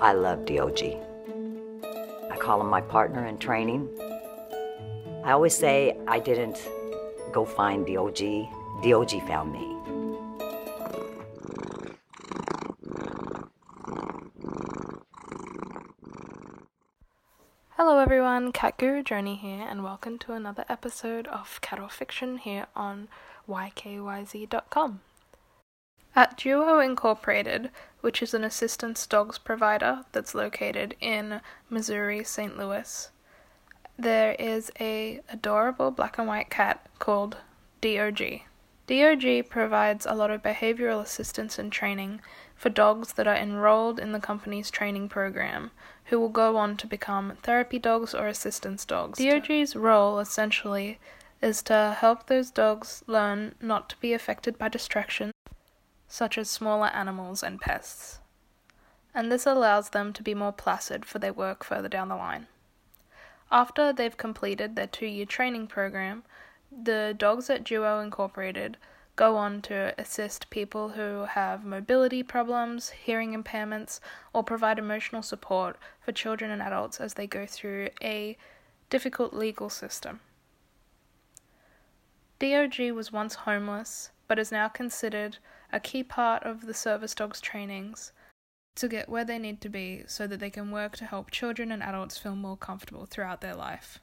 I love DOG. I call him my partner in training. I always say I didn't go find DOG, DOG found me. Hello everyone, Cat Guru Journey here, and welcome to another episode of Cattle Fiction here on YKYZ.com. At Duo Incorporated, which is an assistance dogs provider that's located in Missouri, St. Louis, there is a adorable black and white cat called DOG. DOG provides a lot of behavioral assistance and training for dogs that are enrolled in the company's training program, who will go on to become therapy dogs or assistance dogs. DOG's role essentially is to help those dogs learn not to be affected by distraction such as smaller animals and pests, and this allows them to be more placid for their work further down the line. After they've completed their two year training program, the dogs at Duo Incorporated go on to assist people who have mobility problems, hearing impairments, or provide emotional support for children and adults as they go through a difficult legal system. DOG was once homeless, but is now considered a key part of the service dogs trainings to get where they need to be so that they can work to help children and adults feel more comfortable throughout their life.